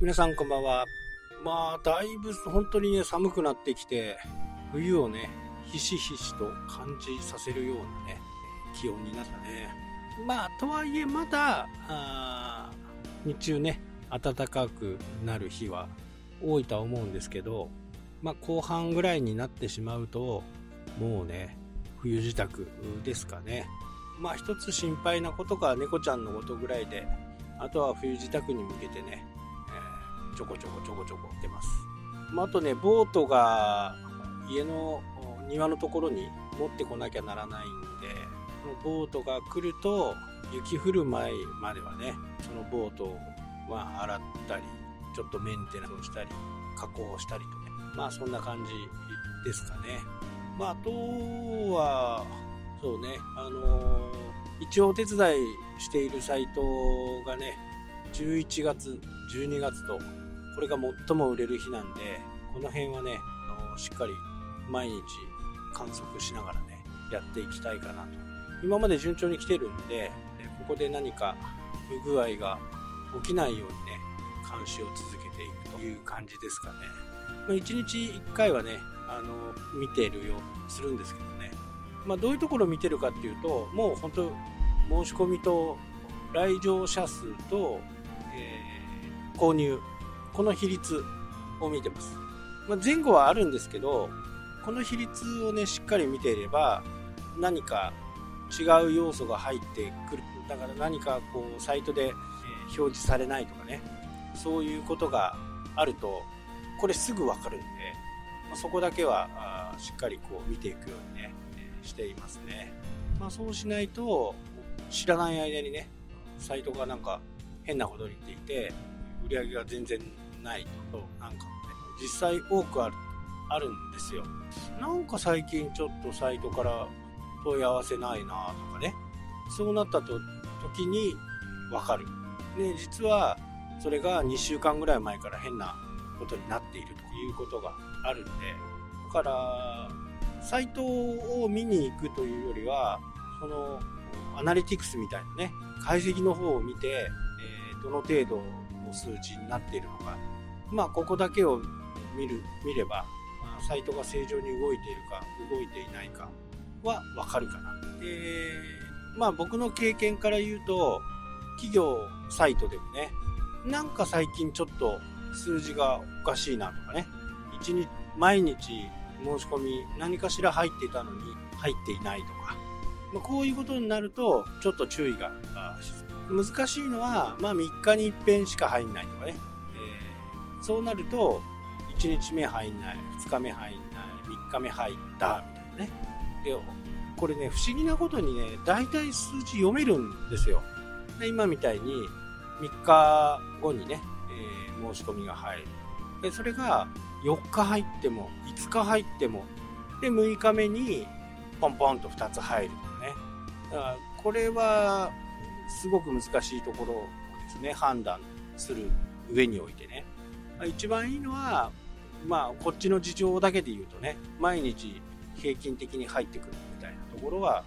皆さんこんばんは。まあ、だいぶ本当にね、寒くなってきて、冬をね、ひしひしと感じさせるようなね、気温になったね。まあ、とはいえまだ、あ日中ね、暖かくなる日は多いとは思うんですけど、まあ、後半ぐらいになってしまうと、もうね、冬支度ですかね。まあ、一つ心配なことが猫ちゃんのことぐらいで、あとは冬支度に向けてね、ちょこちょこちょこちょこ出ます。まあ、あとね、ボートが家の庭のところに持ってこなきゃならないんで、そのボートが来ると、雪降る前まではね、そのボートを、洗ったり、ちょっとメンテナンスをしたり、加工したりとね、まあそんな感じですかね。まああとは、そうね、あのー一応お手伝いしているサイトがね、11月、12月と、これが最も売れる日なんで、この辺はね、あのしっかり毎日観測しながらね、やっていきたいかなと。今まで順調に来てるんで、ここで何か不具合が起きないようにね、監視を続けていくという感じですかね。まあ、1日1回はね、あの、見てるようにするんですけどね。まあ、どういうところを見てるかっていうと、もう本当申し込みと来場者数と、えー、購入、この比率を見てます。まあ、前後はあるんですけど、この比率をね、しっかり見ていれば、何か違う要素が入ってくる。だから何かこう、サイトで、え、表示されないとかね、そういうことがあると、これすぐわかるんで、まあ、そこだけはしっかりこう見ていくようにね、していますね。まあ、そうしないと、知らない間にね、サイトがなんか変なことに言っていて、売り上げが全然ないとなんかね、実際多くある、あるんですよ。なんか最近ちょっとサイトから問い合わせないなとかね、そうなったと時にわかる。ね、実はそれが2週間ぐらい前から変なことになっているということがあるんで、だから、サイトを見に行くというよりは、そのアナリティクスみたいなね、解析の方を見て、えー、どの程度の数値になっているのか、まあ、ここだけを見る、見れば、まあ、サイトが正常に動いているか、動いていないかはわかるかな。で、まあ、僕の経験から言うと、企業サイトでもね、なんか最近ちょっと数字がおかしいなとかね、一日、毎日申し込み何かしら入っていたのに入っていないとか、まあ、こういうことになると、ちょっと注意が難しいのは、まあ、3日に一遍しか入んないとかね。そうなると、1日目入んない、2日目入んない、3日目入った、みたいなね。で、これね、不思議なことにね、大体数字読めるんですよ。で今みたいに、3日後にね、えー、申し込みが入る。で、それが4日入っても、5日入っても、で、6日目にポンポンと2つ入るだからこれはすごく難しいところですね判断する上においてね一番いいのはまあこっちの事情だけで言うとね毎日平均的に入ってくるみたいなところは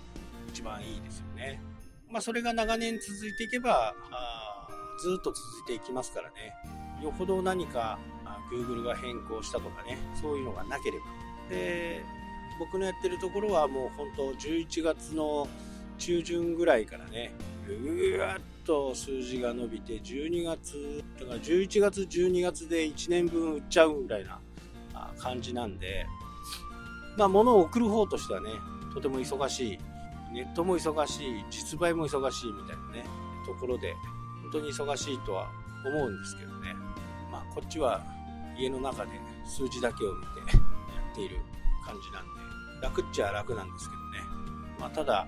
一番いいですよね。まあそれが長年続いていけばあずっと続いていきますからね。よほど何か Google が変更したとかねそういうのがなければ。で僕のやってるところはもう本当11月の中旬ぐらいからね、ぐわっと数字が伸びて、12月、だから11月、12月で1年分売っちゃうぐらいな感じなんで、まあ物を送る方としてはね、とても忙しい、ネットも忙しい、実売も忙しいみたいなね、ところで、本当に忙しいとは思うんですけどね、まあこっちは家の中で数字だけを見てやっている感じなんで、楽っちゃ楽なんですけどね、まあただ、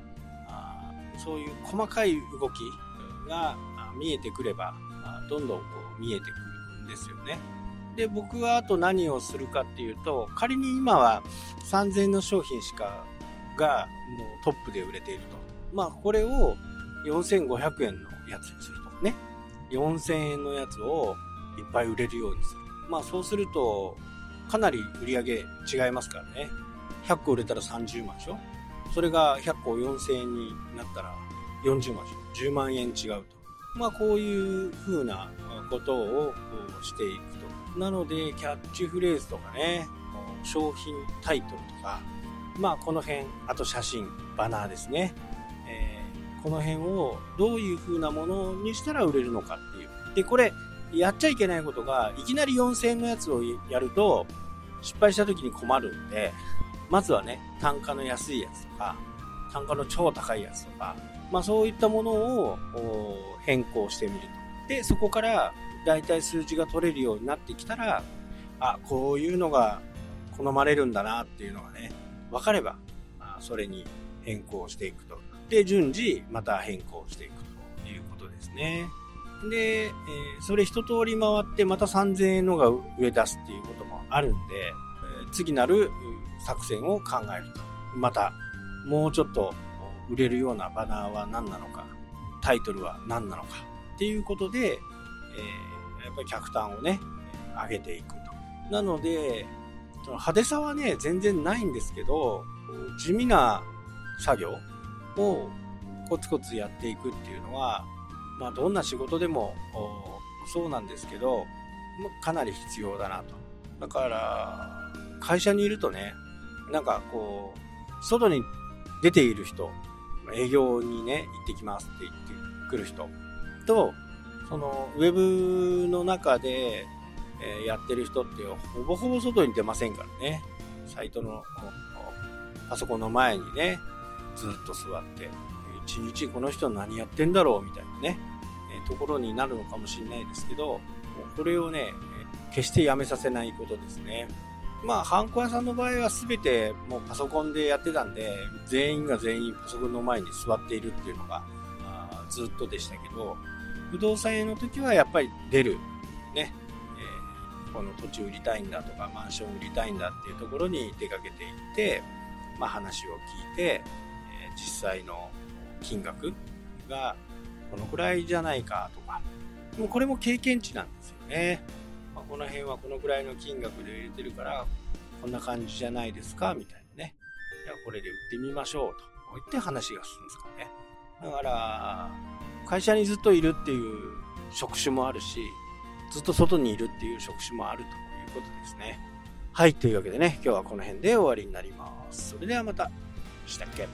そういう細かい動きが見えてくれば、どんどんこう見えてくるんですよね。で、僕はあと何をするかっていうと、仮に今は3000円の商品しかがもうトップで売れていると。まあ、これを4500円のやつにするとかね。4000円のやつをいっぱい売れるようにする。まあ、そうすると、かなり売り上げ違いますからね。100個売れたら30万でしょそれが100個4000円になったら40万10万円違うと。まあこういう風なことをしていくと。なので、キャッチフレーズとかね、商品タイトルとか、まあこの辺、あと写真、バナーですね。えー、この辺をどういう風なものにしたら売れるのかっていう。で、これ、やっちゃいけないことが、いきなり4000円のやつをやると、失敗した時に困るんで、まずはね、単価の安いやつとか、単価の超高いやつとか、まあそういったものを変更してみると。で、そこからだいたい数字が取れるようになってきたら、あ、こういうのが好まれるんだなっていうのがね、分かれば、まあ、それに変更していくと。で、順次また変更していくということですね。で、えー、それ一通り回ってまた3000円のが上出すっていうこともあるんで、え、次なる作戦を考えると。また、もうちょっと売れるようなバナーは何なのか、タイトルは何なのかっていうことで、えー、やっぱり客単をね、上げていくと。なので、派手さはね、全然ないんですけど、地味な作業をコツコツやっていくっていうのは、まあ、どんな仕事でもそうなんですけど、かなり必要だなと。だから、会社にいるとね、なんかこう、外に出ている人、営業にね、行ってきますって言ってくる人と、その、ウェブの中で、え、やってる人ってほぼほぼ外に出ませんからね。サイトのパソコンの前にね、ずっと座って、一日この人何やってんだろうみたいなね、え、ところになるのかもしれないですけど、これをね、決してやめさせないことですね。まあ、ハンコ屋さんの場合は全てもうパソコンでやってたんで、全員が全員パソコンの前に座っているっていうのが、あずっとでしたけど、不動産屋の時はやっぱり出る、ね、えー、この土地売りたいんだとか、マンション売りたいんだっていうところに出かけていって、まあ、話を聞いて、えー、実際の金額がこのくらいじゃないかとか、もうこれも経験値なんですよね。この辺はこのくらいの金額で入れてるから、こんな感じじゃないですかみたいなね。いや、これで売ってみましょうと。こう言って話が進むんですかね。だから、会社にずっといるっていう職種もあるし、ずっと外にいるっていう職種もあるということですね。はい、というわけでね、今日はこの辺で終わりになります。それではまた。したっけ？